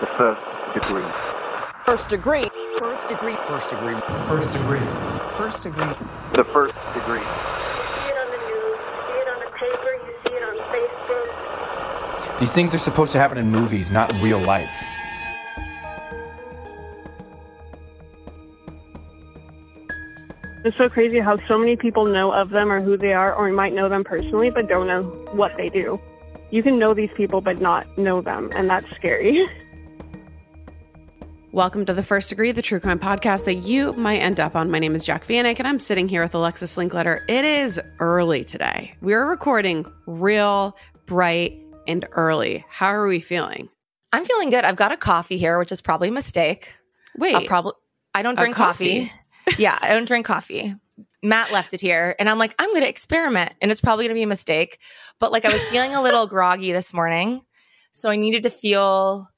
The first degree. First degree. First degree. First degree. First degree. First degree. The first degree. see it on the news, you see it on the paper, you see it on Facebook. These things are supposed to happen in movies, not real life. It's so crazy how so many people know of them or who they are, or might know them personally, but don't know what they do. You can know these people, but not know them, and that's scary. Welcome to the First Degree, the true crime podcast that you might end up on. My name is Jac Vanek, and I'm sitting here with Alexis Linkletter. It is early today. We're recording real bright and early. How are we feeling? I'm feeling good. I've got a coffee here, which is probably a mistake. Wait, I'll probably I don't drink coffee. coffee? yeah, I don't drink coffee. Matt left it here, and I'm like, I'm going to experiment, and it's probably going to be a mistake. But like, I was feeling a little groggy this morning, so I needed to feel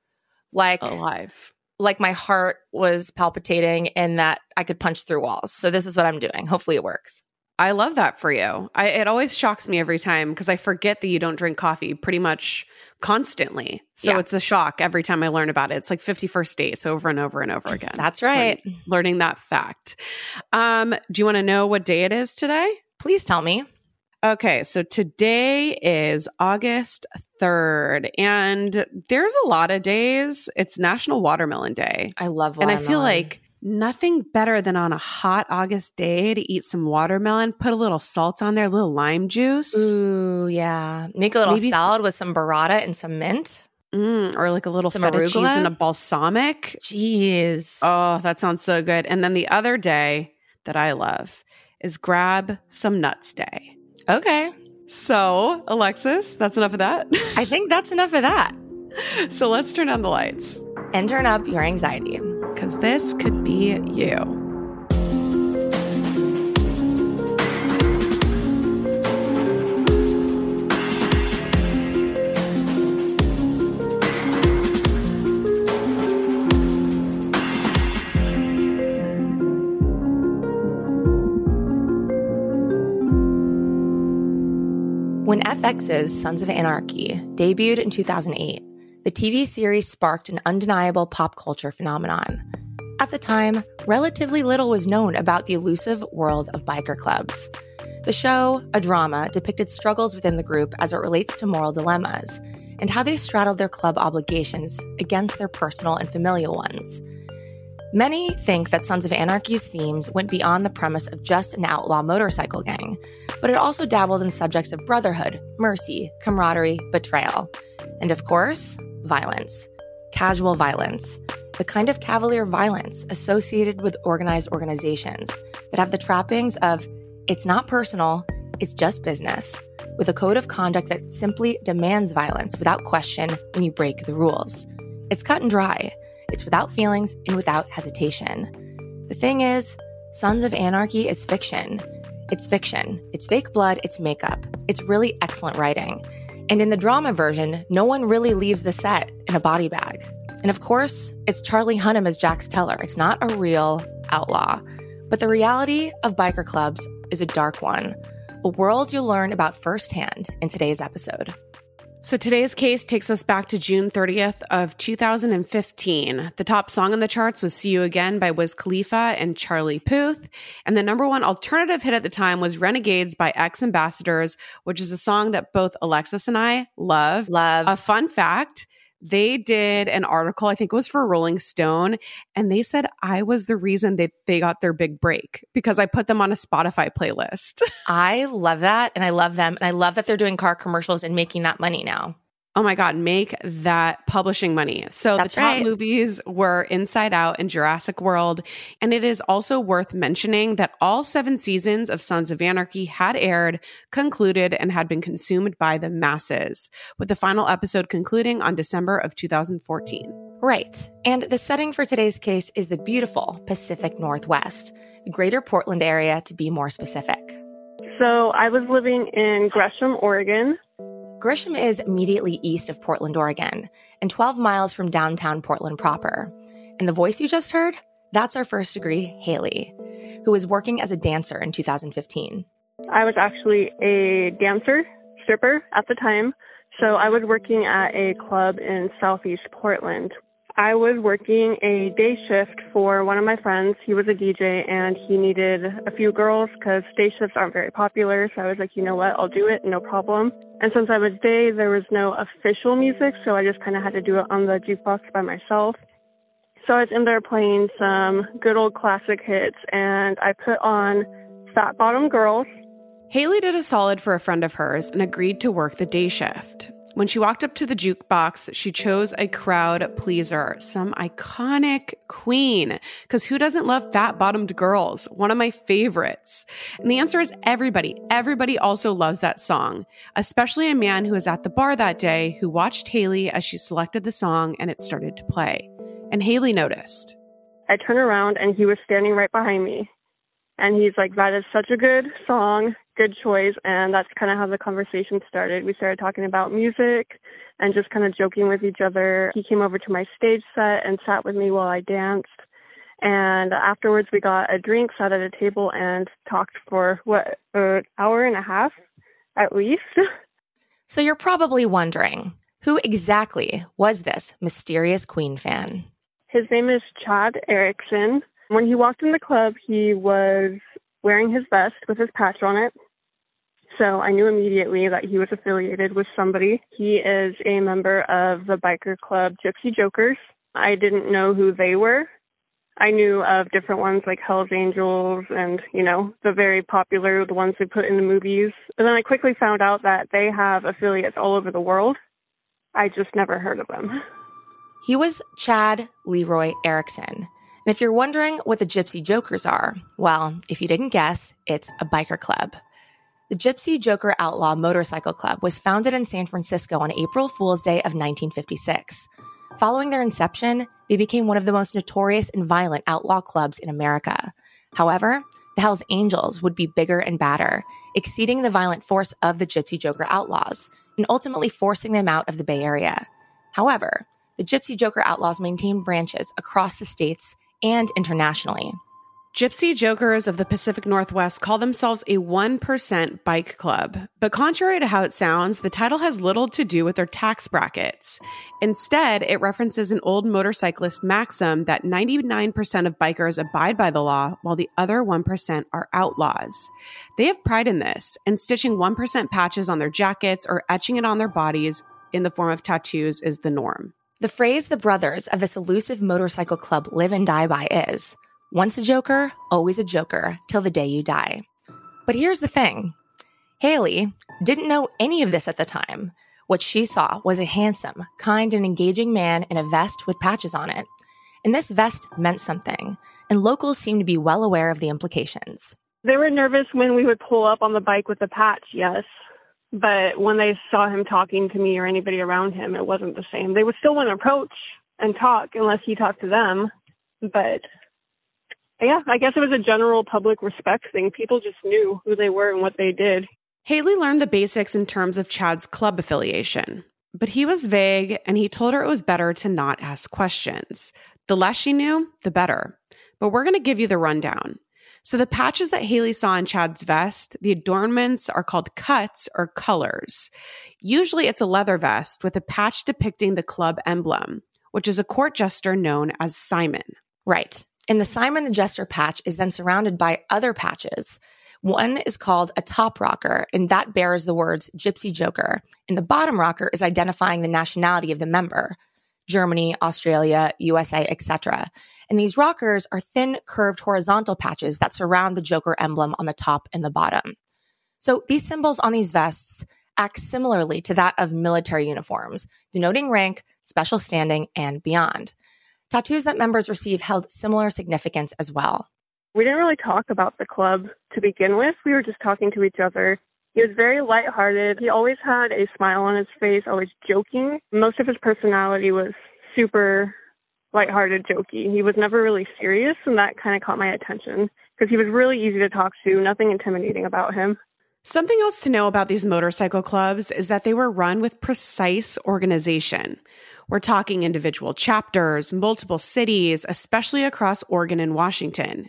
like alive. Like my heart was palpitating and that I could punch through walls. So this is what I'm doing. Hopefully, it works. I love that for you. I, it always shocks me every time because I forget that you don't drink coffee pretty much constantly. So Yeah. it's a shock every time I learn about it. It's like 51st dates over and over and over again. That's right. Learning, learning that fact. Um, do you want to know what day it is today? Please tell me. Okay, so today is August 3rd, and there's a lot of days. It's National Watermelon Day. I love And I feel like nothing better than on a hot August day to eat some watermelon, put a little salt on there, a little lime juice, Ooh, yeah. Make a little Maybe- salad with some burrata and some mint. Mm, or like a little Some feta cheese arugula? and a balsamic. Jeez. Oh, that sounds so good. And then the other day that I love is grab some nuts day. Okay. So, Alexis, that's enough of that. I think that's enough of that. so let's turn on the lights. And turn up your anxiety. because this could be you. When FX's Sons of Anarchy debuted in 2008, the TV series sparked an undeniable pop culture phenomenon. At the time, relatively little was known about the elusive world of biker clubs. The show, a drama, depicted struggles within the group as it relates to moral dilemmas and how they straddled their club obligations against their personal and familial ones. Many think that Sons of Anarchy's themes went beyond the premise of just an outlaw motorcycle gang, but it also dabbled in subjects of brotherhood, mercy, camaraderie, betrayal, and of course, violence. Casual violence, the kind of cavalier violence associated with organized organizations that have the trappings of it's not personal, it's just business, with a code of conduct that simply demands violence without question when you break the rules. It's cut and dry. It's without feelings and without hesitation. The thing is, Sons of Anarchy is fiction. It's fiction. It's fake blood. It's makeup. It's really excellent writing. And in the drama version, no one really leaves the set in a body bag. And of course, it's Charlie Hunnam as Jax Teller. It's not a real outlaw. But the reality of biker clubs is a dark one, a world you'll learn about firsthand in today's episode. So today's case takes us back to June 30th of 2015. The top song on the charts was See You Again by Wiz Khalifa and Charlie Puth. And the number one alternative hit at the time was Renegades by X Ambassadors, which is a song that both Alexis and I love. Love. A fun fact they did an article, I think it was for Rolling Stone, and they said I was the reason that they got their big break because I put them on a Spotify playlist. I love that. And I love them. And I love that they're doing car commercials and making that money now. Oh my God, make that publishing money. So That's the top right. movies were Inside Out and Jurassic World. And it is also worth mentioning that all seven seasons of Sons of Anarchy had aired, concluded, and had been consumed by the masses, with the final episode concluding on December of 2014. Right. And the setting for today's case is the beautiful Pacific Northwest, the greater Portland area to be more specific. So I was living in Gresham, Oregon. Gresham is immediately east of Portland, Oregon, and 12 miles from downtown Portland proper. And the voice you just heard? That's our first degree, Haley, who was working as a dancer in 2015. I was actually a dancer, stripper at the time. So I was working at a club in southeast Portland. I was working a day shift for one of my friends. He was a DJ and he needed a few girls because day shifts aren't very popular. So I was like, you know what, I'll do it, no problem. And since I was day, there was no official music, so I just kind of had to do it on the jukebox by myself. So I was in there playing some good old classic hits and I put on Fat Bottom Girls. Haley did a solid for a friend of hers and agreed to work the day shift. When she walked up to the jukebox, she chose a crowd pleaser, some iconic Queen. Because who doesn't love fat bottomed girls? One of my favorites. And the answer is everybody. Everybody also loves that song, especially a man who was at the bar that day who watched Haley as she selected the song and it started to play. And Haley noticed. I turned around and he was standing right behind me. And he's like, that is such a good song, good choice. And that's kind of how the conversation started. We started talking about music and just kind of joking with each other. He came over to my stage set and sat with me while I danced. And afterwards, we got a drink, sat at a table, and talked for what, an hour and a half at least. So you're probably wondering who exactly was this mysterious Queen fan? His name is Chad Erickson. When he walked in the club, he was wearing his vest with his patch on it. So I knew immediately that he was affiliated with somebody. He is a member of the biker club Gypsy Jokers. I didn't know who they were. I knew of different ones like Hell's Angels and, you know, the very popular, the ones they put in the movies. But then I quickly found out that they have affiliates all over the world. I just never heard of them. He was Chad Leroy Erickson. And if you're wondering what the Gypsy Jokers are, well, if you didn't guess, it's a biker club. The Gypsy Joker Outlaw Motorcycle Club was founded in San Francisco on April Fool's Day of 1956. Following their inception, they became one of the most notorious and violent outlaw clubs in America. However, the Hells Angels would be bigger and badder, exceeding the violent force of the Gypsy Joker Outlaws and ultimately forcing them out of the Bay Area. However, the Gypsy Joker Outlaws maintained branches across the states and internationally. Gypsy Jokers of the Pacific Northwest call themselves a 1% bike club. But contrary to how it sounds, the title has little to do with their tax brackets. Instead, it references an old motorcyclist maxim that 99% of bikers abide by the law, while the other 1% are outlaws. They have pride in this, and stitching 1% patches on their jackets or etching it on their bodies in the form of tattoos is the norm. The phrase the brothers of this elusive motorcycle club live and die by is once a joker, always a joker, till the day you die. But here's the thing Haley didn't know any of this at the time. What she saw was a handsome, kind, and engaging man in a vest with patches on it. And this vest meant something, and locals seemed to be well aware of the implications. They were nervous when we would pull up on the bike with the patch, yes. But when they saw him talking to me or anybody around him, it wasn't the same. They would still want to approach and talk unless he talked to them. But yeah, I guess it was a general public respect thing. People just knew who they were and what they did. Haley learned the basics in terms of Chad's club affiliation, but he was vague and he told her it was better to not ask questions. The less she knew, the better. But we're going to give you the rundown. So the patches that Haley saw in Chad's vest, the adornments are called cuts or colors. Usually it's a leather vest with a patch depicting the club emblem, which is a court jester known as Simon. Right. And the Simon the Jester patch is then surrounded by other patches. One is called a top rocker, and that bears the words Gypsy Joker. And the bottom rocker is identifying the nationality of the member. Germany, Australia, USA, etc. And these rockers are thin, curved horizontal patches that surround the Joker emblem on the top and the bottom. So these symbols on these vests act similarly to that of military uniforms, denoting rank, special standing, and beyond. Tattoos that members receive held similar significance as well. We didn't really talk about the club to begin with. We were just talking to each other he was very lighthearted. He always had a smile on his face, always joking. Most of his personality was super lighthearted, jokey. He was never really serious, and that kind of caught my attention because he was really easy to talk to, nothing intimidating about him. Something else to know about these motorcycle clubs is that they were run with precise organization. We're talking individual chapters, multiple cities, especially across Oregon and Washington.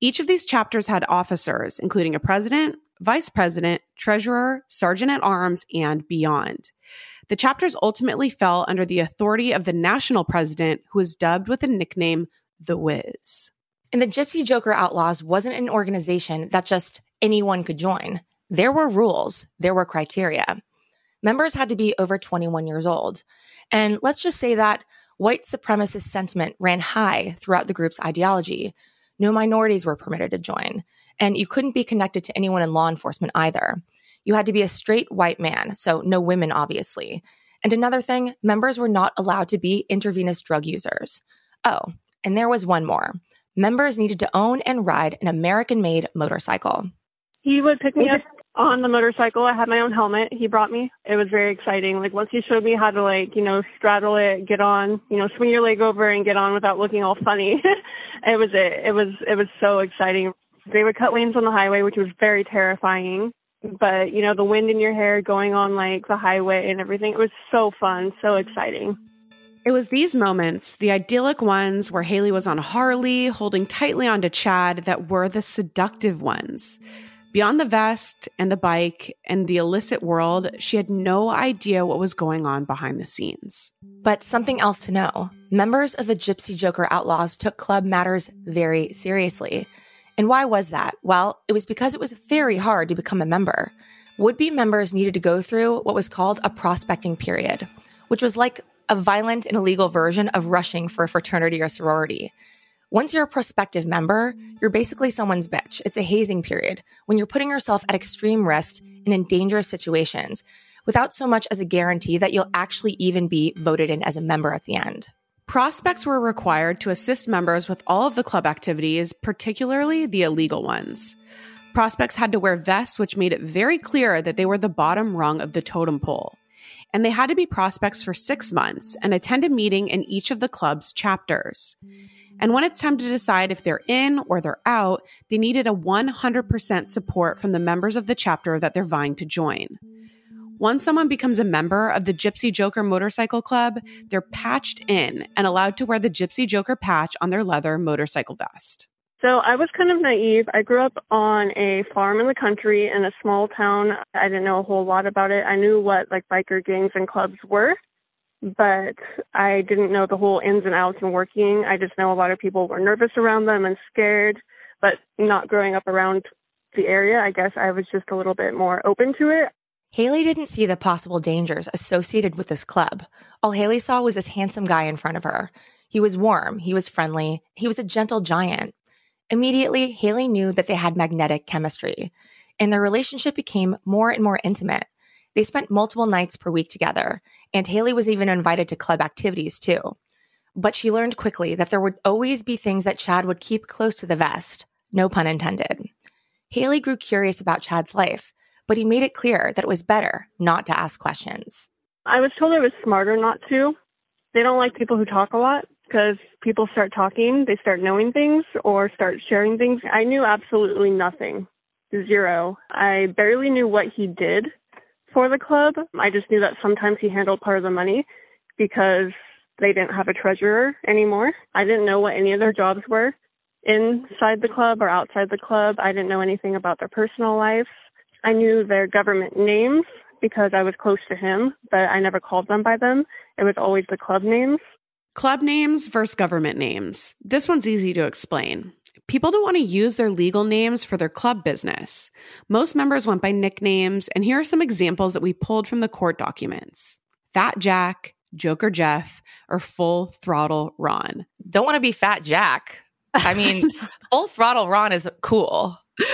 Each of these chapters had officers, including a president, vice president, treasurer, sergeant at arms, and beyond. The chapters ultimately fell under the authority of the national president, who was dubbed with the nickname The Wiz. And the Gypsy Joker Outlaws wasn't an organization that just anyone could join. There were rules, there were criteria. Members had to be over 21 years old. And let's just say that white supremacist sentiment ran high throughout the group's ideology. No minorities were permitted to join. And you couldn't be connected to anyone in law enforcement either. You had to be a straight white man, so no women, obviously. And another thing, members were not allowed to be intravenous drug users. Oh, and there was one more. Members needed to own and ride an American made motorcycle. He would pick me up on the motorcycle. I had my own helmet. He brought me. It was very exciting. Like once he showed me how to like, you know, straddle it, get on, you know, swing your leg over and get on without looking all funny. it was it. It was it was so exciting. They would cut lanes on the highway, which was very terrifying. But, you know, the wind in your hair going on like the highway and everything, it was so fun, so exciting. It was these moments, the idyllic ones where Haley was on Harley, holding tightly onto Chad, that were the seductive ones. Beyond the vest and the bike and the illicit world, she had no idea what was going on behind the scenes. But something else to know members of the Gypsy Joker Outlaws took club matters very seriously. And why was that? Well, it was because it was very hard to become a member. Would be members needed to go through what was called a prospecting period, which was like a violent and illegal version of rushing for a fraternity or sorority. Once you're a prospective member, you're basically someone's bitch. It's a hazing period when you're putting yourself at extreme risk and in dangerous situations without so much as a guarantee that you'll actually even be voted in as a member at the end. Prospects were required to assist members with all of the club activities, particularly the illegal ones. Prospects had to wear vests, which made it very clear that they were the bottom rung of the totem pole. And they had to be prospects for six months and attend a meeting in each of the club's chapters. And when it's time to decide if they're in or they're out, they needed a 100% support from the members of the chapter that they're vying to join. Once someone becomes a member of the Gypsy Joker Motorcycle Club, they're patched in and allowed to wear the Gypsy Joker patch on their leather motorcycle vest. So I was kind of naive. I grew up on a farm in the country in a small town. I didn't know a whole lot about it. I knew what like biker gangs and clubs were, but I didn't know the whole ins and outs and working. I just know a lot of people were nervous around them and scared, but not growing up around the area, I guess I was just a little bit more open to it. Haley didn't see the possible dangers associated with this club. All Haley saw was this handsome guy in front of her. He was warm, he was friendly, he was a gentle giant. Immediately, Haley knew that they had magnetic chemistry, and their relationship became more and more intimate. They spent multiple nights per week together, and Haley was even invited to club activities too. But she learned quickly that there would always be things that Chad would keep close to the vest, no pun intended. Haley grew curious about Chad's life but he made it clear that it was better not to ask questions. I was told I was smarter not to. They don't like people who talk a lot because people start talking, they start knowing things or start sharing things. I knew absolutely nothing. Zero. I barely knew what he did for the club. I just knew that sometimes he handled part of the money because they didn't have a treasurer anymore. I didn't know what any of their jobs were. inside the club or outside the club. I didn't know anything about their personal life. I knew their government names because I was close to him, but I never called them by them. It was always the club names. Club names versus government names. This one's easy to explain. People don't want to use their legal names for their club business. Most members went by nicknames, and here are some examples that we pulled from the court documents Fat Jack, Joker Jeff, or Full Throttle Ron. Don't want to be Fat Jack. I mean, Full Throttle Ron is cool.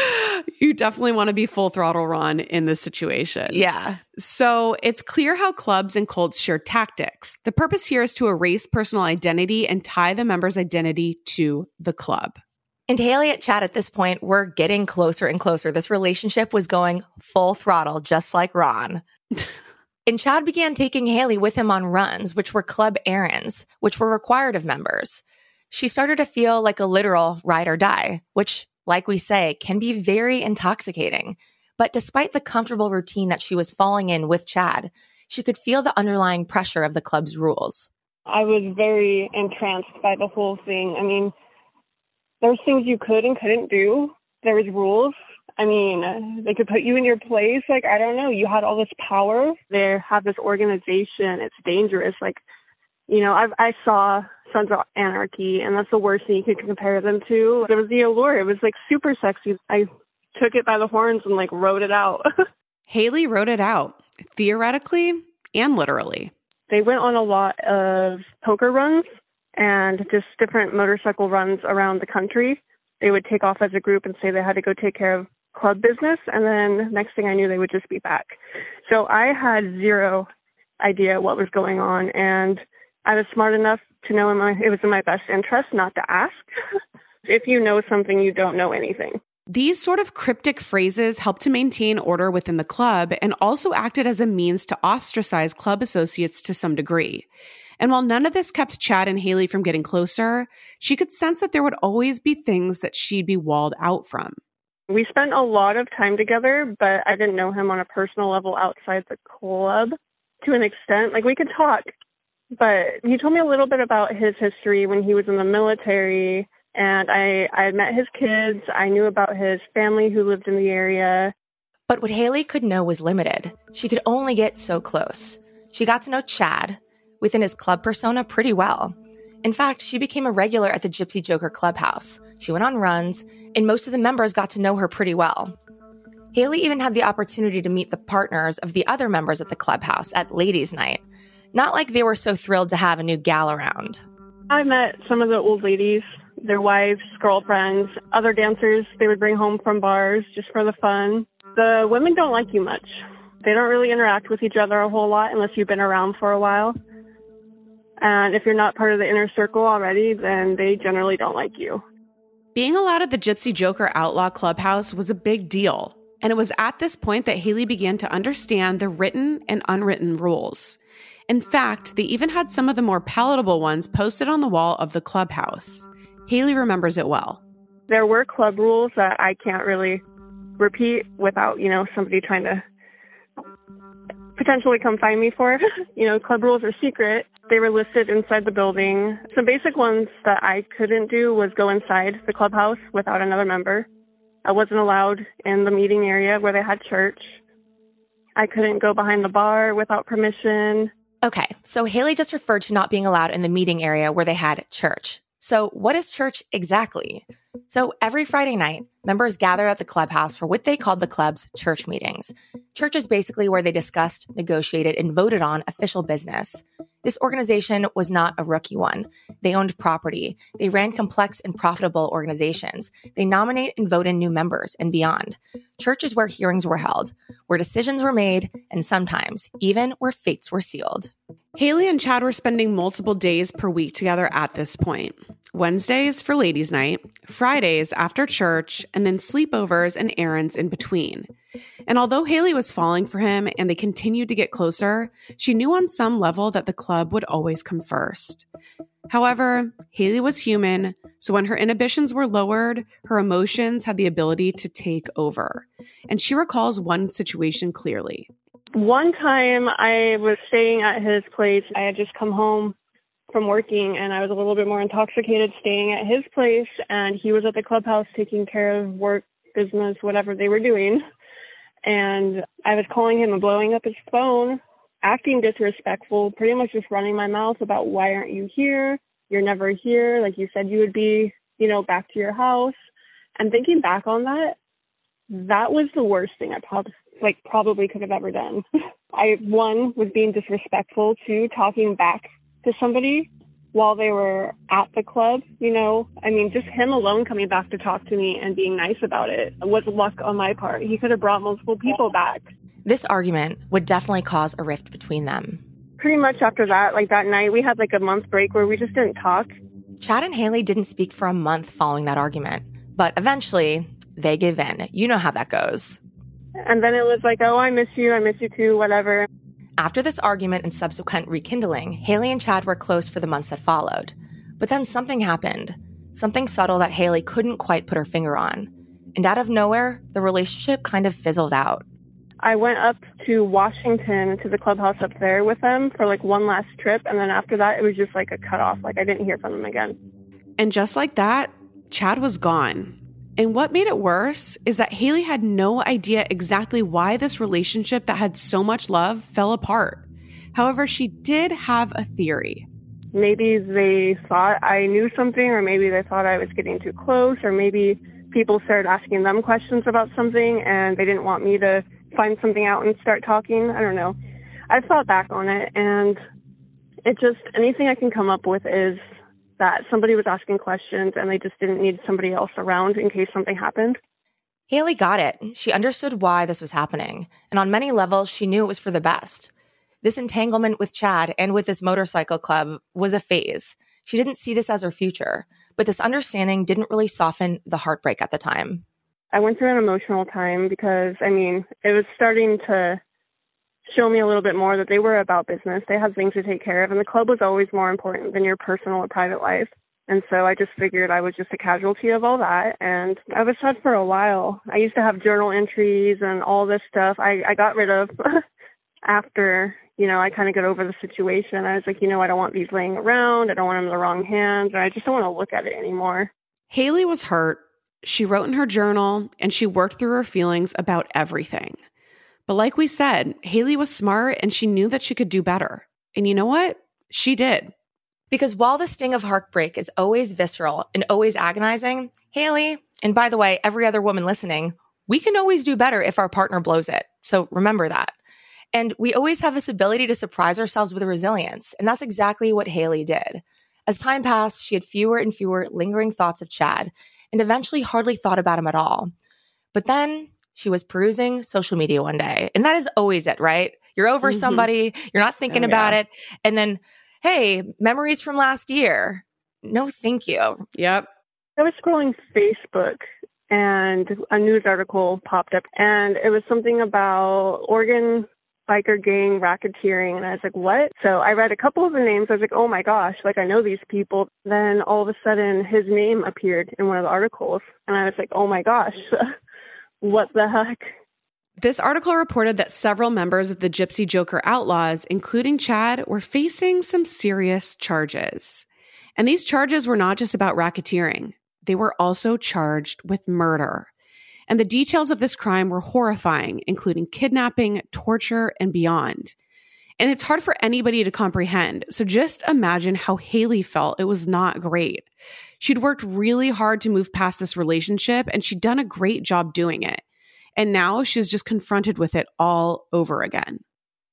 You definitely want to be full throttle Ron in this situation. Yeah. So it's clear how clubs and cults share tactics. The purpose here is to erase personal identity and tie the member's identity to the club. And Haley at Chad at this point, we're getting closer and closer. This relationship was going full throttle, just like Ron. and Chad began taking Haley with him on runs, which were club errands, which were required of members. She started to feel like a literal ride or die, which like we say, can be very intoxicating. But despite the comfortable routine that she was falling in with Chad, she could feel the underlying pressure of the club's rules. I was very entranced by the whole thing. I mean, there's things you could and couldn't do. There was rules. I mean, they could put you in your place. Like, I don't know. You had all this power. They have this organization. It's dangerous. Like, you know, I've, I saw Sons of Anarchy, and that's the worst thing you could compare them to. There was the allure. It was like super sexy. I took it by the horns and like rode it out. Haley rode it out, theoretically and literally. They went on a lot of poker runs and just different motorcycle runs around the country. They would take off as a group and say they had to go take care of club business, and then next thing I knew, they would just be back. So I had zero idea what was going on, and I was smart enough to know in my, it was in my best interest not to ask. if you know something, you don't know anything. These sort of cryptic phrases helped to maintain order within the club and also acted as a means to ostracize club associates to some degree. And while none of this kept Chad and Haley from getting closer, she could sense that there would always be things that she'd be walled out from. We spent a lot of time together, but I didn't know him on a personal level outside the club to an extent. Like we could talk, but he told me a little bit about his history when he was in the military and I I met his kids. I knew about his family who lived in the area. But what Haley could know was limited. She could only get so close. She got to know Chad within his club persona pretty well. In fact, she became a regular at the Gypsy Joker clubhouse. She went on runs, and most of the members got to know her pretty well. Haley even had the opportunity to meet the partners of the other members at the clubhouse at ladies' night, not like they were so thrilled to have a new gal around. I met some of the old ladies, their wives, girlfriends, other dancers they would bring home from bars just for the fun. The women don't like you much. They don't really interact with each other a whole lot unless you've been around for a while. And if you're not part of the inner circle already, then they generally don't like you. Being allowed at the Gypsy Joker Outlaw Clubhouse was a big deal. And it was at this point that Haley began to understand the written and unwritten rules. In fact, they even had some of the more palatable ones posted on the wall of the clubhouse. Haley remembers it well. There were club rules that I can't really repeat without, you know, somebody trying to potentially come find me for. you know, club rules are secret. They were listed inside the building. Some basic ones that I couldn't do was go inside the clubhouse without another member. I wasn't allowed in the meeting area where they had church. I couldn't go behind the bar without permission. Okay, so Haley just referred to not being allowed in the meeting area where they had church. So, what is church exactly? So, every Friday night, members gathered at the clubhouse for what they called the club's church meetings. Church is basically where they discussed, negotiated, and voted on official business. This organization was not a rookie one. They owned property. They ran complex and profitable organizations. They nominate and vote in new members and beyond. Church is where hearings were held, where decisions were made, and sometimes even where fates were sealed. Haley and Chad were spending multiple days per week together at this point. Wednesdays for ladies' night, Fridays after church, and then sleepovers and errands in between. And although Haley was falling for him and they continued to get closer, she knew on some level that the club would always come first. However, Haley was human, so when her inhibitions were lowered, her emotions had the ability to take over. And she recalls one situation clearly. One time I was staying at his place. I had just come home from working and I was a little bit more intoxicated staying at his place and he was at the clubhouse taking care of work, business, whatever they were doing. And I was calling him and blowing up his phone, acting disrespectful, pretty much just running my mouth about why aren't you here? You're never here. Like you said you would be, you know, back to your house. And thinking back on that, that was the worst thing I probably like probably could have ever done. I one was being disrespectful, two talking back to somebody while they were at the club, you know. I mean, just him alone coming back to talk to me and being nice about it was luck on my part. He could have brought multiple people back. This argument would definitely cause a rift between them. Pretty much after that, like that night, we had like a month break where we just didn't talk. Chad and Haley didn't speak for a month following that argument, but eventually they give in. You know how that goes. And then it was like, oh, I miss you. I miss you too, whatever. After this argument and subsequent rekindling, Haley and Chad were close for the months that followed. But then something happened. Something subtle that Haley couldn't quite put her finger on. And out of nowhere, the relationship kind of fizzled out. I went up to Washington to the clubhouse up there with them for like one last trip. And then after that, it was just like a cutoff. Like I didn't hear from them again. And just like that, Chad was gone. And what made it worse is that Haley had no idea exactly why this relationship that had so much love fell apart. However, she did have a theory. Maybe they thought I knew something, or maybe they thought I was getting too close, or maybe people started asking them questions about something and they didn't want me to find something out and start talking. I don't know. I thought back on it and it just anything I can come up with is that somebody was asking questions and they just didn't need somebody else around in case something happened. Haley got it. She understood why this was happening. And on many levels, she knew it was for the best. This entanglement with Chad and with this motorcycle club was a phase. She didn't see this as her future, but this understanding didn't really soften the heartbreak at the time. I went through an emotional time because, I mean, it was starting to show me a little bit more that they were about business. They had things to take care of, and the club was always more important than your personal or private life. And so I just figured I was just a casualty of all that. And I was sad for a while. I used to have journal entries and all this stuff I, I got rid of after, you know, I kind of got over the situation. I was like, you know, I don't want these laying around. I don't want them in the wrong hands. And I just don't want to look at it anymore. Haley was hurt. She wrote in her journal and she worked through her feelings about everything. But like we said, Haley was smart and she knew that she could do better. And you know what? She did. Because while the sting of heartbreak is always visceral and always agonizing, Haley, and by the way, every other woman listening, we can always do better if our partner blows it. So remember that. And we always have this ability to surprise ourselves with resilience. And that's exactly what Haley did. As time passed, she had fewer and fewer lingering thoughts of Chad and eventually hardly thought about him at all. But then she was perusing social media one day. And that is always it, right? You're over mm-hmm. somebody, you're not thinking oh, about yeah. it. And then, hey, memories from last year. No, thank you. Yep. I was scrolling Facebook and a news article popped up and it was something about Oregon biker gang racketeering and I was like, what? So I read a couple of the names. I was like, oh my gosh, like I know these people. Then all of a sudden his name appeared in one of the articles and I was like, oh my gosh. what the heck? This article reported that several members of the Gypsy Joker Outlaws, including Chad, were facing some serious charges. And these charges were not just about racketeering, they were also charged with murder. And the details of this crime were horrifying, including kidnapping, torture, and beyond. And it's hard for anybody to comprehend. So just imagine how Haley felt. It was not great. She'd worked really hard to move past this relationship and she'd done a great job doing it. And now she's just confronted with it all over again.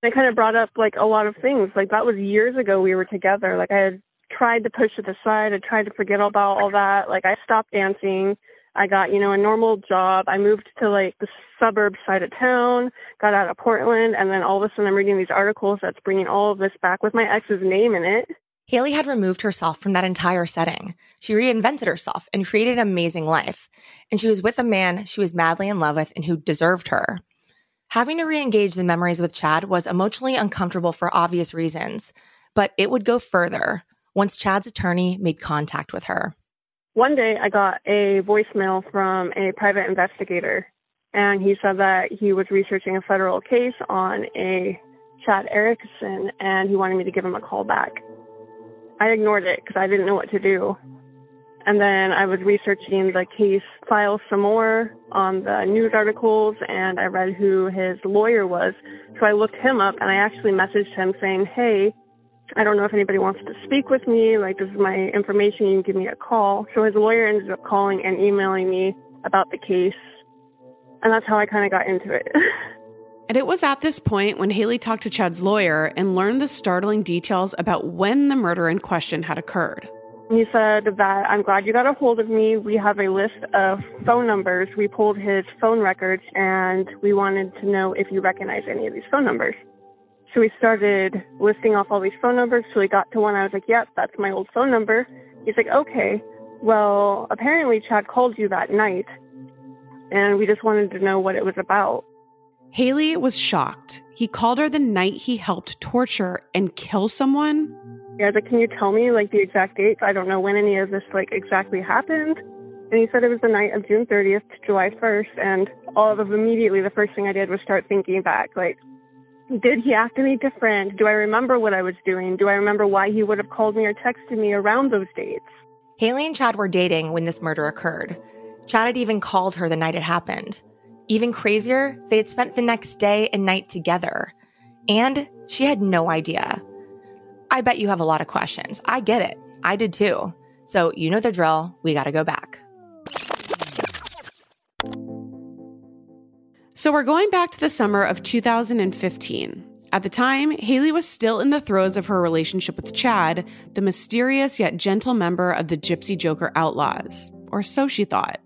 I kind of brought up like a lot of things. Like that was years ago we were together. Like I had tried to push it aside. I tried to forget about all that. Like I stopped dancing. I got, you know, a normal job. I moved to like the suburb side of town, got out of Portland, and then all of a sudden I'm reading these articles that's bringing all of this back with my ex's name in it. Haley had removed herself from that entire setting. She reinvented herself and created an amazing life. And she was with a man she was madly in love with and who deserved her. Having to re engage the memories with Chad was emotionally uncomfortable for obvious reasons, but it would go further once Chad's attorney made contact with her. One day I got a voicemail from a private investigator, and he said that he was researching a federal case on a Chad Erickson and he wanted me to give him a call back. I ignored it because I didn't know what to do. And then I was researching the case file some more on the news articles and I read who his lawyer was. So I looked him up and I actually messaged him saying, Hey, I don't know if anybody wants to speak with me. Like, this is my information. You can give me a call. So his lawyer ended up calling and emailing me about the case. And that's how I kind of got into it. And it was at this point when Haley talked to Chad's lawyer and learned the startling details about when the murder in question had occurred. He said that I'm glad you got a hold of me. We have a list of phone numbers. We pulled his phone records and we wanted to know if you recognize any of these phone numbers. So we started listing off all these phone numbers. So we got to one. I was like, yep, that's my old phone number. He's like, okay. Well, apparently Chad called you that night and we just wanted to know what it was about. Haley was shocked. He called her the night he helped torture and kill someone. Yeah, I was like, can you tell me like the exact dates? I don't know when any of this like exactly happened. And he said it was the night of June 30th to July 1st. And all of immediately, the first thing I did was start thinking back, like, did he act any different? Do I remember what I was doing? Do I remember why he would have called me or texted me around those dates? Haley and Chad were dating when this murder occurred. Chad had even called her the night it happened. Even crazier, they had spent the next day and night together. And she had no idea. I bet you have a lot of questions. I get it. I did too. So you know the drill. We got to go back. So we're going back to the summer of 2015. At the time, Haley was still in the throes of her relationship with Chad, the mysterious yet gentle member of the Gypsy Joker Outlaws, or so she thought.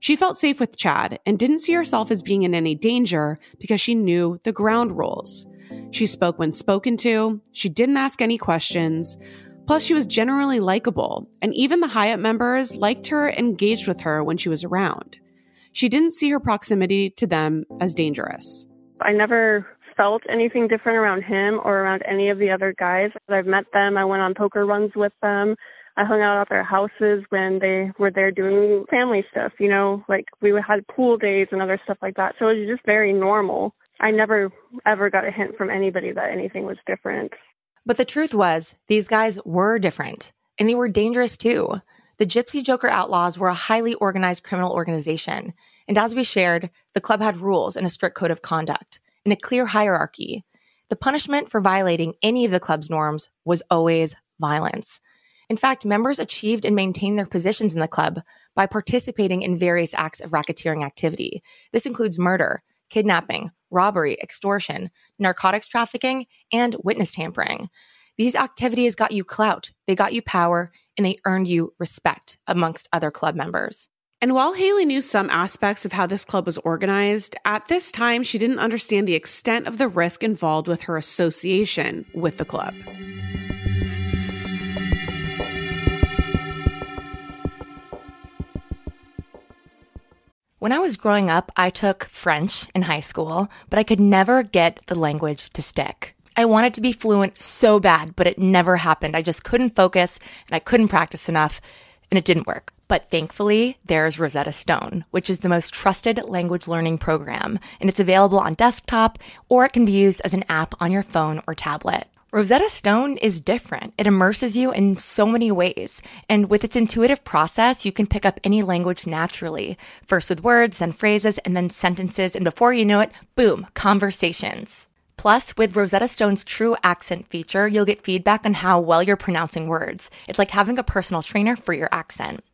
She felt safe with Chad and didn't see herself as being in any danger because she knew the ground rules. She spoke when spoken to, she didn't ask any questions. Plus, she was generally likable, and even the Hyatt members liked her and engaged with her when she was around. She didn't see her proximity to them as dangerous. I never felt anything different around him or around any of the other guys. I've met them, I went on poker runs with them. I hung out at their houses when they were there doing family stuff, you know, like we had pool days and other stuff like that. So it was just very normal. I never ever got a hint from anybody that anything was different. But the truth was, these guys were different and they were dangerous too. The Gypsy Joker Outlaws were a highly organized criminal organization. And as we shared, the club had rules and a strict code of conduct and a clear hierarchy. The punishment for violating any of the club's norms was always violence. In fact, members achieved and maintained their positions in the club by participating in various acts of racketeering activity. This includes murder, kidnapping, robbery, extortion, narcotics trafficking, and witness tampering. These activities got you clout, they got you power, and they earned you respect amongst other club members. And while Haley knew some aspects of how this club was organized, at this time she didn't understand the extent of the risk involved with her association with the club. When I was growing up, I took French in high school, but I could never get the language to stick. I wanted to be fluent so bad, but it never happened. I just couldn't focus and I couldn't practice enough and it didn't work. But thankfully, there's Rosetta Stone, which is the most trusted language learning program, and it's available on desktop or it can be used as an app on your phone or tablet. Rosetta Stone is different. It immerses you in so many ways. And with its intuitive process, you can pick up any language naturally. First with words, then phrases, and then sentences. And before you know it, boom, conversations. Plus, with Rosetta Stone's true accent feature, you'll get feedback on how well you're pronouncing words. It's like having a personal trainer for your accent.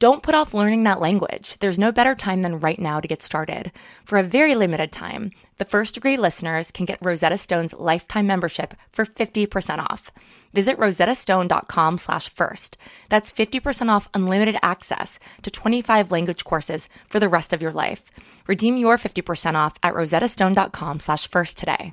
Don't put off learning that language. There's no better time than right now to get started. For a very limited time, the first degree listeners can get Rosetta Stone's lifetime membership for 50% off. Visit rosettastone.com slash first. That's 50% off unlimited access to 25 language courses for the rest of your life. Redeem your 50% off at rosettastone.com slash first today.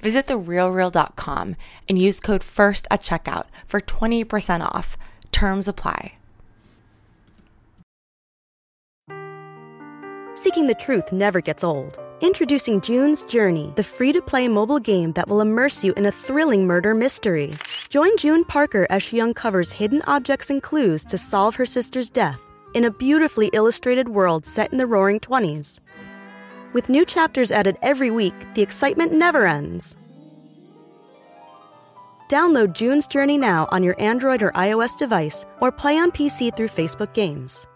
Visit therealreal.com and use code FIRST at checkout for 20% off. Terms apply. Seeking the truth never gets old. Introducing June's Journey, the free to play mobile game that will immerse you in a thrilling murder mystery. Join June Parker as she uncovers hidden objects and clues to solve her sister's death in a beautifully illustrated world set in the roaring 20s. With new chapters added every week, the excitement never ends. Download June's Journey now on your Android or iOS device or play on PC through Facebook Games.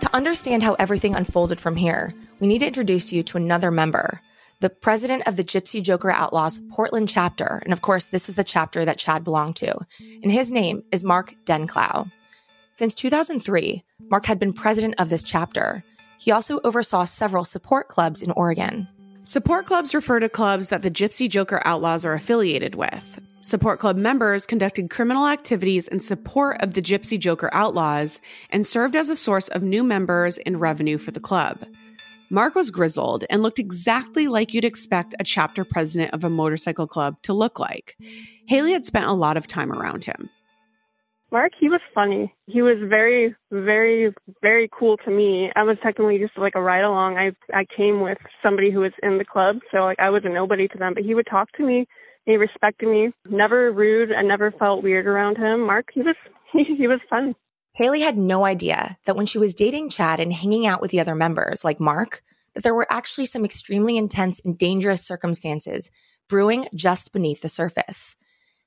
To understand how everything unfolded from here, we need to introduce you to another member, the president of the Gypsy Joker Outlaws Portland chapter. And of course, this was the chapter that Chad belonged to. And his name is Mark Denklau. Since 2003, Mark had been president of this chapter. He also oversaw several support clubs in Oregon. Support clubs refer to clubs that the Gypsy Joker Outlaws are affiliated with. Support club members conducted criminal activities in support of the Gypsy Joker Outlaws and served as a source of new members and revenue for the club. Mark was grizzled and looked exactly like you'd expect a chapter president of a motorcycle club to look like. Haley had spent a lot of time around him. Mark, he was funny. He was very, very, very cool to me. I was technically just like a ride along. I I came with somebody who was in the club, so like I was a nobody to them. But he would talk to me. He respected me. Never rude. I never felt weird around him. Mark, he was he, he was fun. Haley had no idea that when she was dating Chad and hanging out with the other members, like Mark, that there were actually some extremely intense and dangerous circumstances brewing just beneath the surface.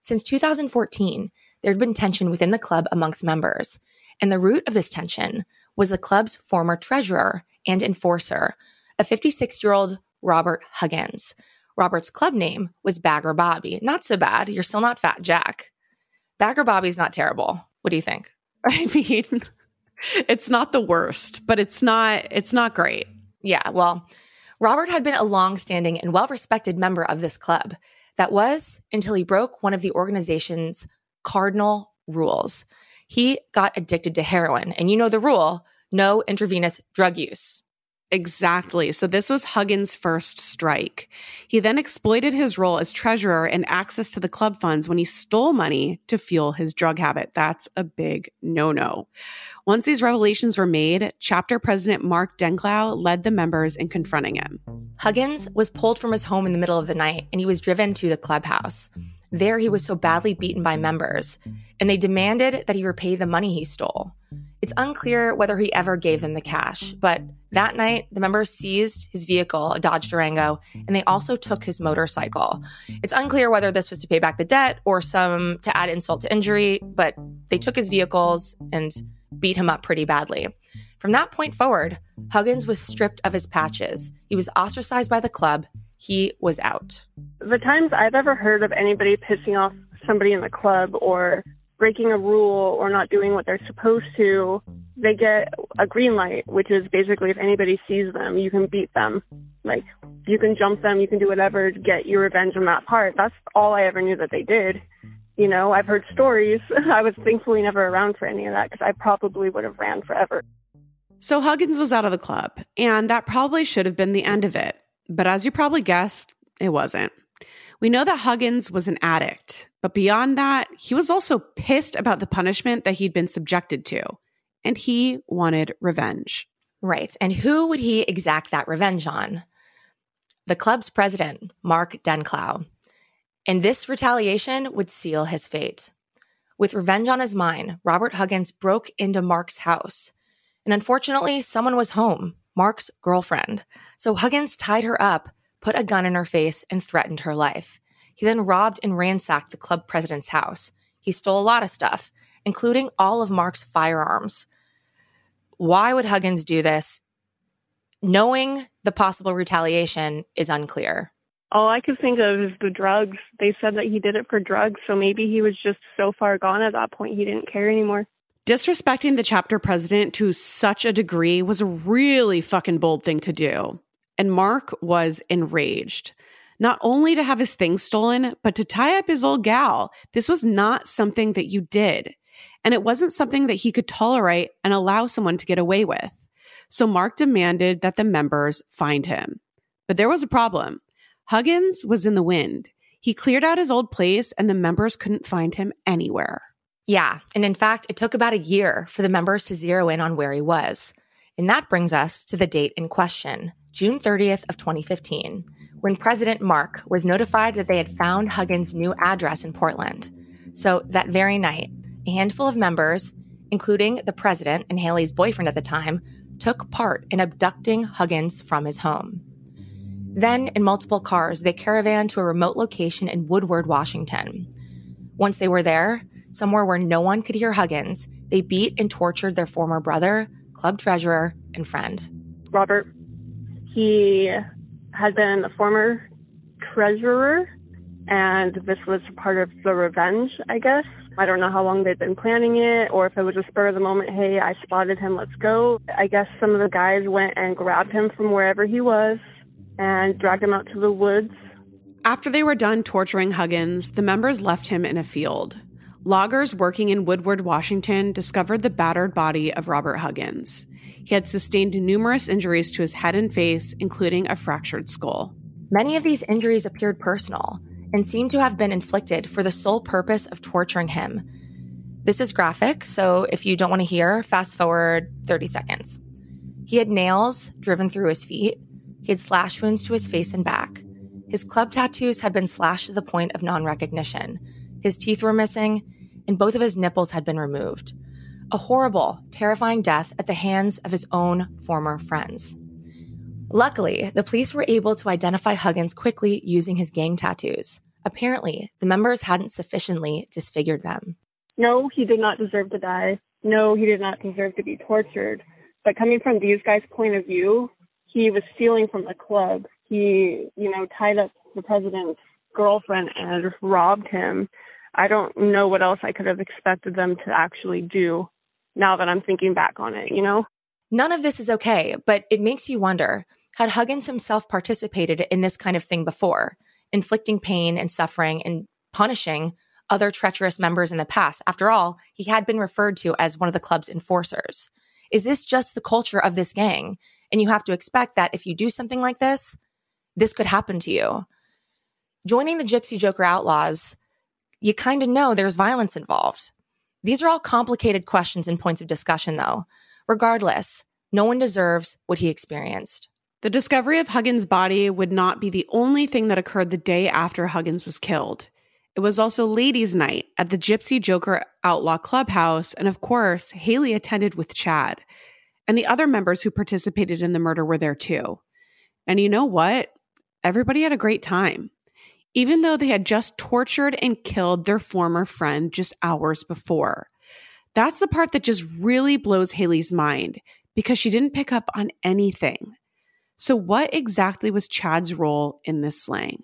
Since 2014, there had been tension within the club amongst members, and the root of this tension was the club's former treasurer and enforcer, a 56 year old Robert Huggins. Robert's club name was Bagger Bobby. Not so bad. You're still not Fat Jack. Bagger Bobby's not terrible. What do you think? I mean, it's not the worst, but it's not it's not great. Yeah, well, Robert had been a long-standing and well-respected member of this club. That was until he broke one of the organization's cardinal rules. He got addicted to heroin, and you know the rule, no intravenous drug use. Exactly. So this was Huggins' first strike. He then exploited his role as treasurer and access to the club funds when he stole money to fuel his drug habit. That's a big no no. Once these revelations were made, chapter president Mark Denklau led the members in confronting him. Huggins was pulled from his home in the middle of the night and he was driven to the clubhouse. There, he was so badly beaten by members, and they demanded that he repay the money he stole. It's unclear whether he ever gave them the cash, but that night, the members seized his vehicle, a Dodge Durango, and they also took his motorcycle. It's unclear whether this was to pay back the debt or some to add insult to injury, but they took his vehicles and beat him up pretty badly. From that point forward, Huggins was stripped of his patches. He was ostracized by the club. He was out. The times I've ever heard of anybody pissing off somebody in the club or breaking a rule or not doing what they're supposed to, they get a green light, which is basically if anybody sees them, you can beat them. Like, you can jump them, you can do whatever to get your revenge on that part. That's all I ever knew that they did. You know, I've heard stories. I was thankfully never around for any of that because I probably would have ran forever. So Huggins was out of the club, and that probably should have been the end of it. But as you probably guessed, it wasn't. We know that Huggins was an addict, but beyond that, he was also pissed about the punishment that he'd been subjected to, and he wanted revenge. Right. And who would he exact that revenge on? The club's president, Mark Denklau. And this retaliation would seal his fate. With revenge on his mind, Robert Huggins broke into Mark's house. And unfortunately, someone was home, Mark's girlfriend. So Huggins tied her up put a gun in her face, and threatened her life. He then robbed and ransacked the club president's house. He stole a lot of stuff, including all of Mark's firearms. Why would Huggins do this? Knowing the possible retaliation is unclear. All I could think of is the drugs. They said that he did it for drugs, so maybe he was just so far gone at that point he didn't care anymore. Disrespecting the chapter president to such a degree was a really fucking bold thing to do. And Mark was enraged, not only to have his things stolen, but to tie up his old gal. This was not something that you did. And it wasn't something that he could tolerate and allow someone to get away with. So Mark demanded that the members find him. But there was a problem. Huggins was in the wind. He cleared out his old place and the members couldn't find him anywhere. Yeah. And in fact, it took about a year for the members to zero in on where he was. And that brings us to the date in question, June 30th of 2015, when President Mark was notified that they had found Huggins' new address in Portland. So that very night, a handful of members, including the president and Haley's boyfriend at the time, took part in abducting Huggins from his home. Then, in multiple cars, they caravanned to a remote location in Woodland, Washington. Once they were there, somewhere where no one could hear Huggins, they beat and tortured their former brother, club treasurer, and friend. Robert he had been a former treasurer, and this was part of the revenge, I guess. I don't know how long they'd been planning it or if it was a spur of the moment, hey, I spotted him, let's go. I guess some of the guys went and grabbed him from wherever he was and dragged him out to the woods. After they were done torturing Huggins, the members left him in a field. Loggers working in Woodland, Washington discovered the battered body of Robert Huggins. He had sustained numerous injuries to his head and face, including a fractured skull. Many of these injuries appeared personal and seemed to have been inflicted for the sole purpose of torturing him. This is graphic, so if you don't want to hear, fast forward 30 seconds. He had nails driven through his feet. He had slash wounds to his face and back. His club tattoos had been slashed to the point of non recognition. His teeth were missing, and both of his nipples had been removed a horrible, terrifying death at the hands of his own former friends. Luckily, the police were able to identify Huggins quickly using his gang tattoos. Apparently, the members hadn't sufficiently disfigured them. No, he did not deserve to die. No, he did not deserve to be tortured. But coming from these guys' point of view, he was stealing from the club. He, you know, tied up the president's girlfriend and robbed him. I don't know what else I could have expected them to actually do now that I'm thinking back on it, you know? None of this is okay, but it makes you wonder had Huggins himself participated in this kind of thing before, inflicting pain and suffering and punishing other treacherous members in the past? After all, he had been referred to as one of the club's enforcers. Is this just the culture of this gang? And you have to expect that if you do something like this, this could happen to you. Joining the Gypsy Joker Outlaws, you kind of know there's violence involved. These are all complicated questions and points of discussion, though. Regardless, no one deserves what he experienced. The discovery of Huggins' body would not be the only thing that occurred the day after Huggins was killed. It was also ladies' night at the Gypsy Joker Outlaw Clubhouse, and of course, Haley attended with Chad. And the other members who participated in the murder were there too. And you know what? Everybody had a great time even though they had just tortured and killed their former friend just hours before. That's the part that just really blows Haley's mind because she didn't pick up on anything. So, what exactly was Chad's role in this slaying?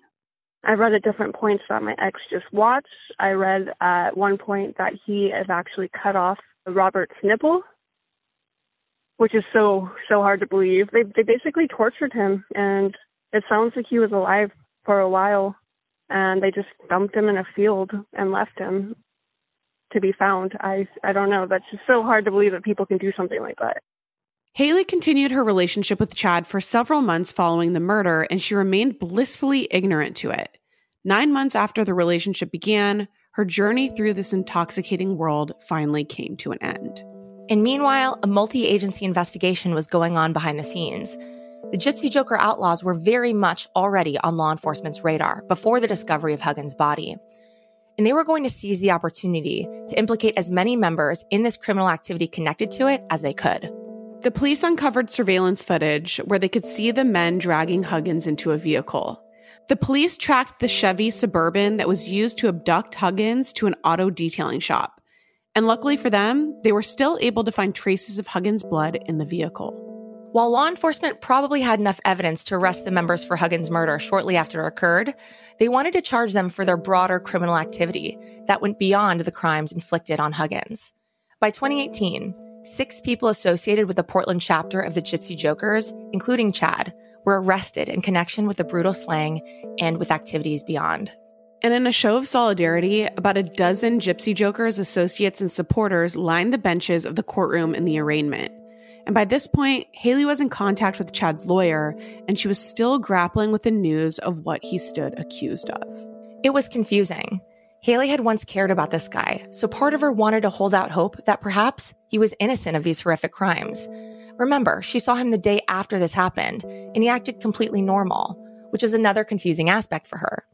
I read at different points that my ex just watched. I read at one point that he has actually cut off Robert's nipple which is so so hard to believe. They they basically tortured him, and it sounds like he was alive for a while, and they just dumped him in a field and left him to be found. I I don't know. That's just so hard to believe that people can do something like that. Haley continued her relationship with Chad for several months following the murder, and she remained blissfully ignorant to it. Nine months after the relationship began, her journey through this intoxicating world finally came to an end. And meanwhile, a multi agency investigation was going on behind the scenes. The Gypsy Joker outlaws were very much already on law enforcement's radar before the discovery of Huggins' body. And they were going to seize the opportunity to implicate as many members in this criminal activity connected to it as they could. The police uncovered surveillance footage where they could see the men dragging Huggins into a vehicle. The police tracked the Chevy Suburban that was used to abduct Huggins to an auto detailing shop. And luckily for them, they were still able to find traces of Huggins' blood in the vehicle. While law enforcement probably had enough evidence to arrest the members for Huggins' murder shortly after it occurred, they wanted to charge them for their broader criminal activity that went beyond the crimes inflicted on Huggins. By 2018, six people associated with the Portland chapter of the Gypsy Jokers, including Chad, were arrested in connection with the brutal slaying and with activities beyond. And in a show of solidarity, about a dozen Gypsy Jokers associates and supporters lined the benches of the courtroom in the arraignment. And by this point, Haley was in contact with Chad's lawyer, and she was still grappling with the news of what he stood accused of. It was confusing. Haley had once cared about this guy, so part of her wanted to hold out hope that perhaps he was innocent of these horrific crimes. Remember, she saw him the day after this happened, and he acted completely normal, which is another confusing aspect for her.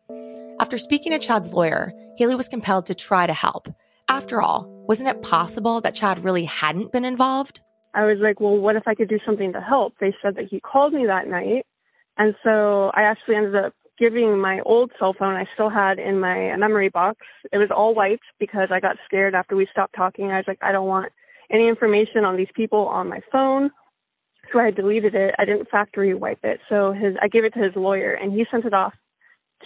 After speaking to Chad's lawyer, Haley was compelled to try to help. After all, wasn't it possible that Chad really hadn't been involved? I was like, well, what if I could do something to help? They said that he called me that night. And so I actually ended up giving my old cell phone I still had in my memory box. It was all wiped because I got scared after we stopped talking. I was like, I don't want any information on these people on my phone. So I deleted it. I didn't factory wipe it. So his I gave it to his lawyer and he sent it off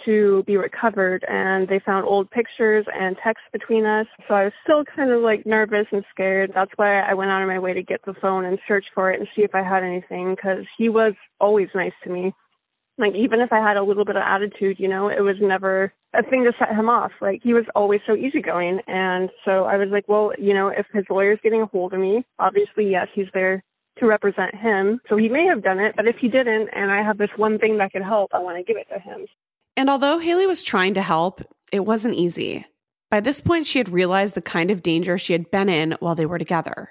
to be recovered and they found old pictures and texts between us. So I was still kind of like nervous and scared. That's why I went out of my way to get the phone and search for it and see if I had anything because he was always nice to me. Like even if I had a little bit of attitude, you know, it was never a thing to set him off. Like he was always so easygoing. And so I was like, well, you know, if his lawyer's getting a hold of me, obviously, yes, he's there to represent him. So he may have done it, but if he didn't, and I have this one thing that could help, I want to give it to him. And although Haley was trying to help, it wasn't easy. By this point, she had realized the kind of danger she had been in while they were together.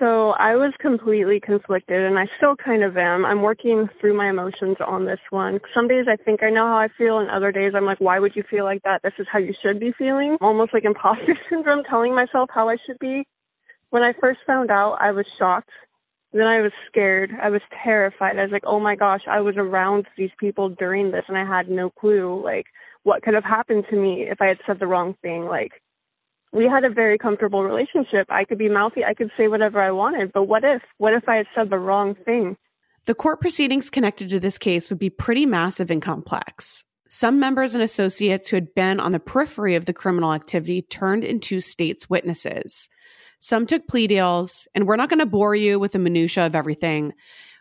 So I was completely conflicted, and I still kind of am. I'm working through my emotions on this one. Some days I think I know how I feel, and other days I'm like, why would you feel like that? This is how you should be feeling. Almost like imposter syndrome, telling myself how I should be. When I first found out, I was shocked then I was scared. I was terrified. I was like, oh my gosh, I was around these people during this and I had no clue, like, what could have happened to me if I had said the wrong thing. Like, we had a very comfortable relationship. I could be mouthy. I could say whatever I wanted. But what if? What if I had said the wrong thing? The court proceedings connected to this case would be pretty massive and complex. Some members and associates who had been on the periphery of the criminal activity turned into state's witnesses. Some took plea deals, and we're not going to bore you with the minutia of everything.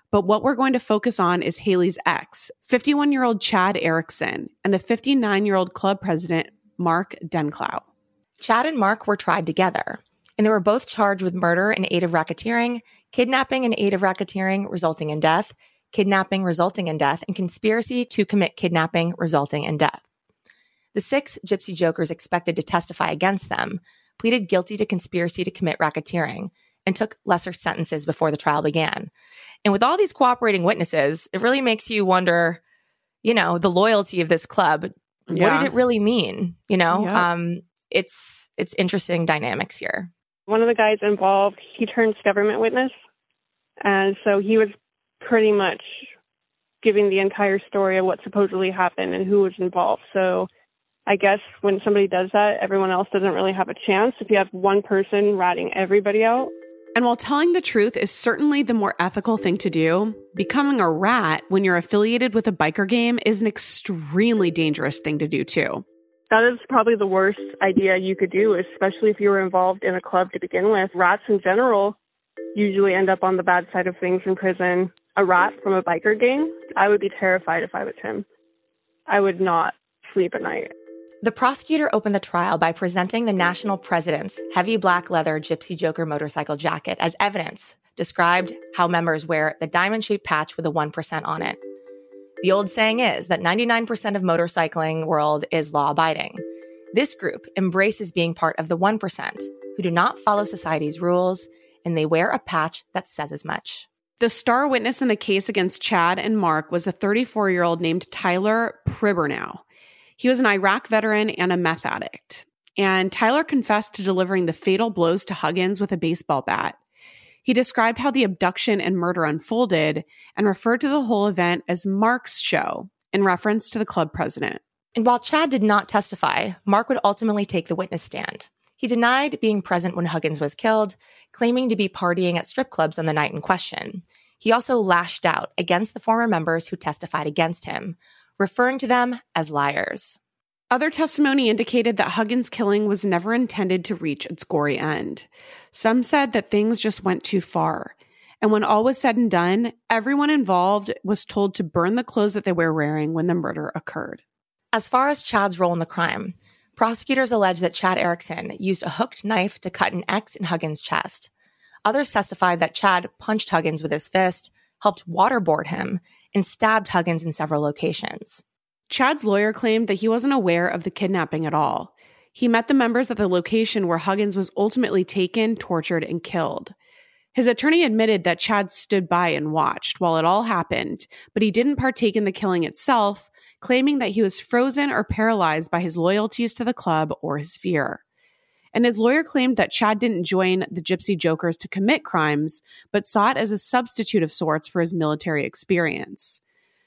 But what we're going to focus on is Haley's ex, 51 year old Chad Erickson, and the 59 year old club president, Mark Denklau. Chad and Mark were tried together, and they were both charged with murder in aid of racketeering, kidnapping in aid of racketeering resulting in death, kidnapping resulting in death, and conspiracy to commit kidnapping resulting in death. The six Gypsy Jokers expected to testify against them pleaded guilty to conspiracy to commit racketeering and took lesser sentences before the trial began. And with all these cooperating witnesses, it really makes you wonder, you know, the loyalty of this club. Yeah. What did it really mean? You know, yeah. um, it's it's interesting dynamics here. One of the guys involved, he turns government witness, and so he was pretty much giving the entire story of what supposedly happened and who was involved. So I guess when somebody does that, everyone else doesn't really have a chance if you have one person ratting everybody out. And while telling the truth is certainly the more ethical thing to do, becoming a rat when you're affiliated with a biker game is an extremely dangerous thing to do too. That is probably the worst idea you could do, especially if you were involved in a club to begin with. Rats in general usually end up on the bad side of things in prison, a rat from a biker gang, I would be terrified if I was him. I would not sleep at night. The prosecutor opened the trial by presenting the national president's heavy black leather Gypsy Joker motorcycle jacket as evidence, described how members wear the diamond shaped patch with a 1% on it. The old saying is that 99% of motorcycling world is law abiding. This group embraces being part of the 1% who do not follow society's rules and they wear a patch that says as much. The star witness in the case against Chad and Mark was a 34 year old named Tyler Pribernow. He was an Iraq veteran and a meth addict. And Tyler confessed to delivering the fatal blows to Huggins with a baseball bat. He described how the abduction and murder unfolded and referred to the whole event as Mark's show in reference to the club president. And while Chad did not testify, Mark would ultimately take the witness stand. He denied being present when Huggins was killed, claiming to be partying at strip clubs on the night in question. He also lashed out against the former members who testified against him, referring to them as liars. Other testimony indicated that Huggins' killing was never intended to reach its gory end. Some said that things just went too far. And when all was said and done, everyone involved was told to burn the clothes that they were wearing when the murder occurred. As far as Chad's role in the crime, prosecutors allege that Chad Erickson used a hooked knife to cut an X in Huggins' chest. Others testified that Chad punched Huggins with his fist, helped waterboard him, and stabbed Huggins in several locations. Chad's lawyer claimed that he wasn't aware of the kidnapping at all. He met the members at the location where Huggins was ultimately taken, tortured, and killed. His attorney admitted that Chad stood by and watched while it all happened, but he didn't partake in the killing itself, claiming that he was frozen or paralyzed by his loyalties to the club or his fear. And his lawyer claimed that Chad didn't join the Gypsy Jokers to commit crimes, but saw it as a substitute of sorts for his military experience.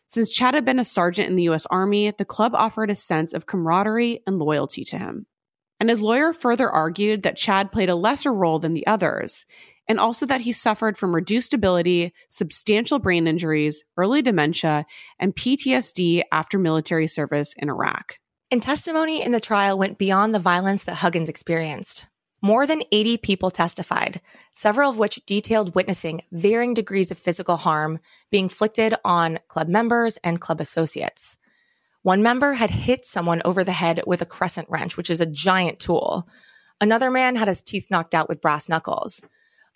Since Chad had been a sergeant in the U.S. Army, the club offered a sense of camaraderie and loyalty to him. And his lawyer further argued that Chad played a lesser role than the others, and also that he suffered from reduced ability, substantial brain injuries, early dementia, and PTSD after military service in Iraq. And testimony in the trial went beyond the violence that Huggins experienced. More than 80 people testified, several of which detailed witnessing varying degrees of physical harm being inflicted on club members and club associates. One member had hit someone over the head with a crescent wrench, which is a giant tool. Another man had his teeth knocked out with brass knuckles.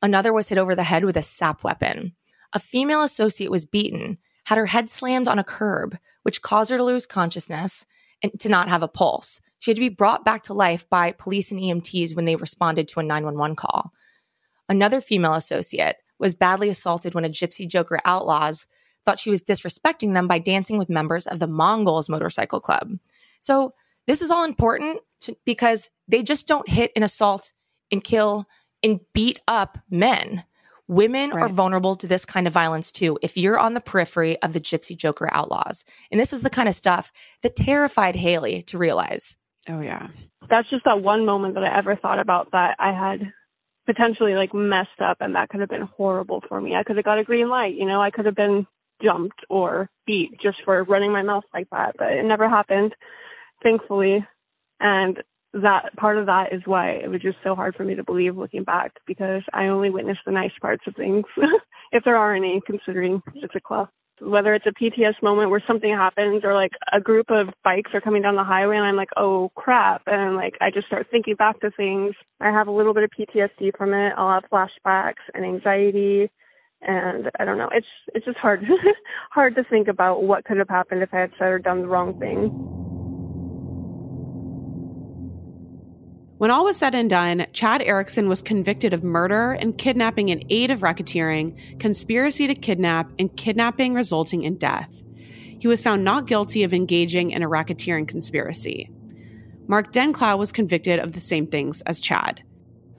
Another was hit over the head with a sap weapon. A female associate was beaten, had her head slammed on a curb, which caused her to lose consciousness to not have a pulse. She had to be brought back to life by police and EMTs when they responded to a 911 call. Another female associate was badly assaulted when a Gypsy Joker outlaws thought she was disrespecting them by dancing with members of the Mongols Motorcycle Club. So, this is all important to, because they just don't hit and assault and kill and beat up men. Women right. are vulnerable to this kind of violence too if you're on the periphery of the Gypsy Joker outlaws. And this is the kind of stuff that terrified Haley to realize. Oh, yeah. That's just that one moment that I ever thought about that I had potentially like messed up and that could have been horrible for me. I could have got a green light, you know, I could have been jumped or beat just for running my mouth like that, but it never happened, thankfully. And that part of that is why it was just so hard for me to believe looking back because I only witnessed the nice parts of things, if there are any, considering it's a club. Whether it's a PTS moment where something happens or like a group of bikes are coming down the highway and I'm like, oh crap. And like I just start thinking back to things. I have a little bit of PTSD from it. I'll have flashbacks and anxiety and I don't know. It's it's just hard hard to think about what could have happened if I had said or done the wrong thing. When all was said and done, Chad Erickson was convicted of murder and kidnapping in aid of racketeering, conspiracy to kidnap, and kidnapping resulting in death. He was found not guilty of engaging in a racketeering conspiracy. Mark Denklau was convicted of the same things as Chad.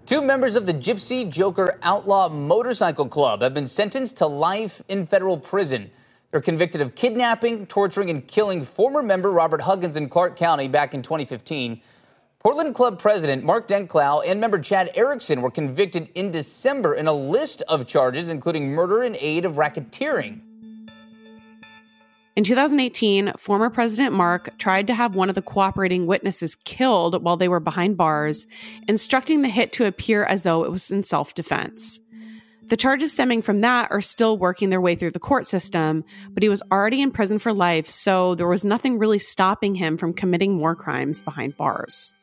Two members of the Gypsy Joker Outlaw Motorcycle Club have been sentenced to life in federal prison. They're convicted of kidnapping, torturing, and killing former member Robert Huggins in Clark County back in 2015. Portland Club president Mark Denklau and member Chad Erickson were convicted in December in a list of charges, including murder and aid of racketeering. In 2018, former President Mark tried to have one of the cooperating witnesses killed while they were behind bars, instructing the hit to appear as though it was in self defense. The charges stemming from that are still working their way through the court system, but he was already in prison for life, so there was nothing really stopping him from committing more crimes behind bars.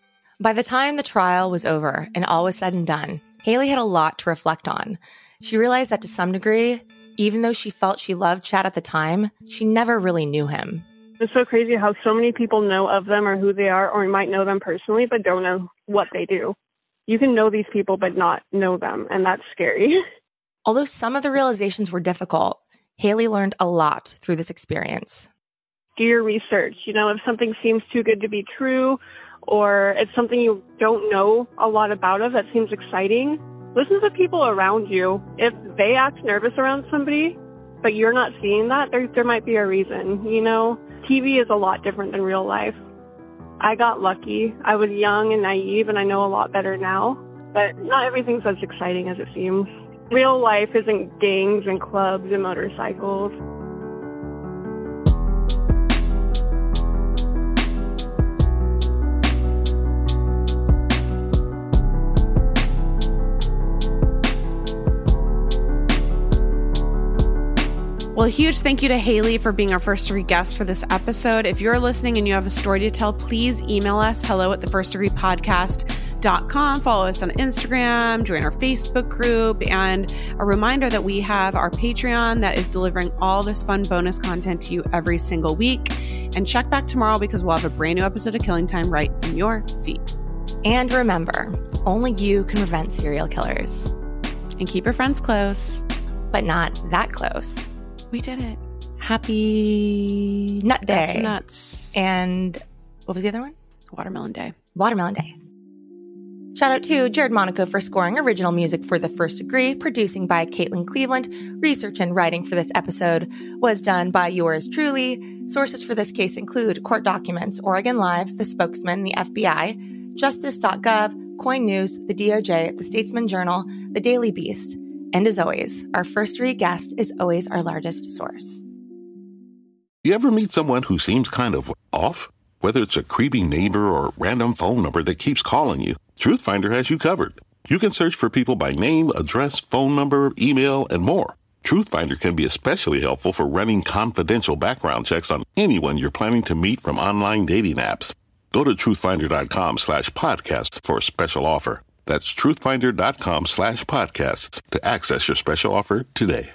By the time the trial was over and all was said and done, Haley had a lot to reflect on. She realized that to some degree, even though she felt she loved Chad at the time, she never really knew him. It's so crazy how so many people know of them or who they are, or might know them personally, but don't know what they do. You can know these people, but not know them, and that's scary. Although some of the realizations were difficult, Haley learned a lot through this experience. Do your research. You know, if something seems too good to be true, or it's something you don't know a lot about of that seems exciting, listen to people around you. If they act nervous around somebody, but you're not seeing that, there, there might be a reason. You know, TV is a lot different than real life. I got lucky. I was young and naive, and I know a lot better now. But not everything's as exciting as it seems. Real life isn't gangs and clubs and motorcycles. Well, a huge thank you to Haley for being our first degree guest for this episode. If you're listening and you have a story to tell, please email us hello at the first degree podcast.com. Follow us on Instagram, join our Facebook group, and a reminder that we have our Patreon that is delivering all this fun bonus content to you every single week. And check back tomorrow because we'll have a brand new episode of Killing Time right in your feed. And remember, only you can prevent serial killers. And keep your friends close, but not that close. We did it. Happy Nut Day. That's nuts. And what was the other one? Watermelon Day. Watermelon Day. Shout out to Jared Monaco for scoring original music for The First Degree, producing by Caitlin Cleveland. Research and writing for this episode was done by yours truly. Sources for this case include court documents, Oregon Live, the spokesman, the FBI, justice.gov, KOIN News, the DOJ, the Statesman Journal, the Daily Beast. And as always, our first degree guest is always our largest source. You ever meet someone who seems kind of off? Whether it's a creepy neighbor or random phone number that keeps calling you, Truthfinder has you covered. You can search for people by name, address, phone number, email, and more. Truthfinder can be especially helpful for running confidential background checks on anyone you're planning to meet from online dating apps. Go to truthfinder.com slash podcasts for a special offer. That's truthfinder.com slash podcasts to access your special offer today.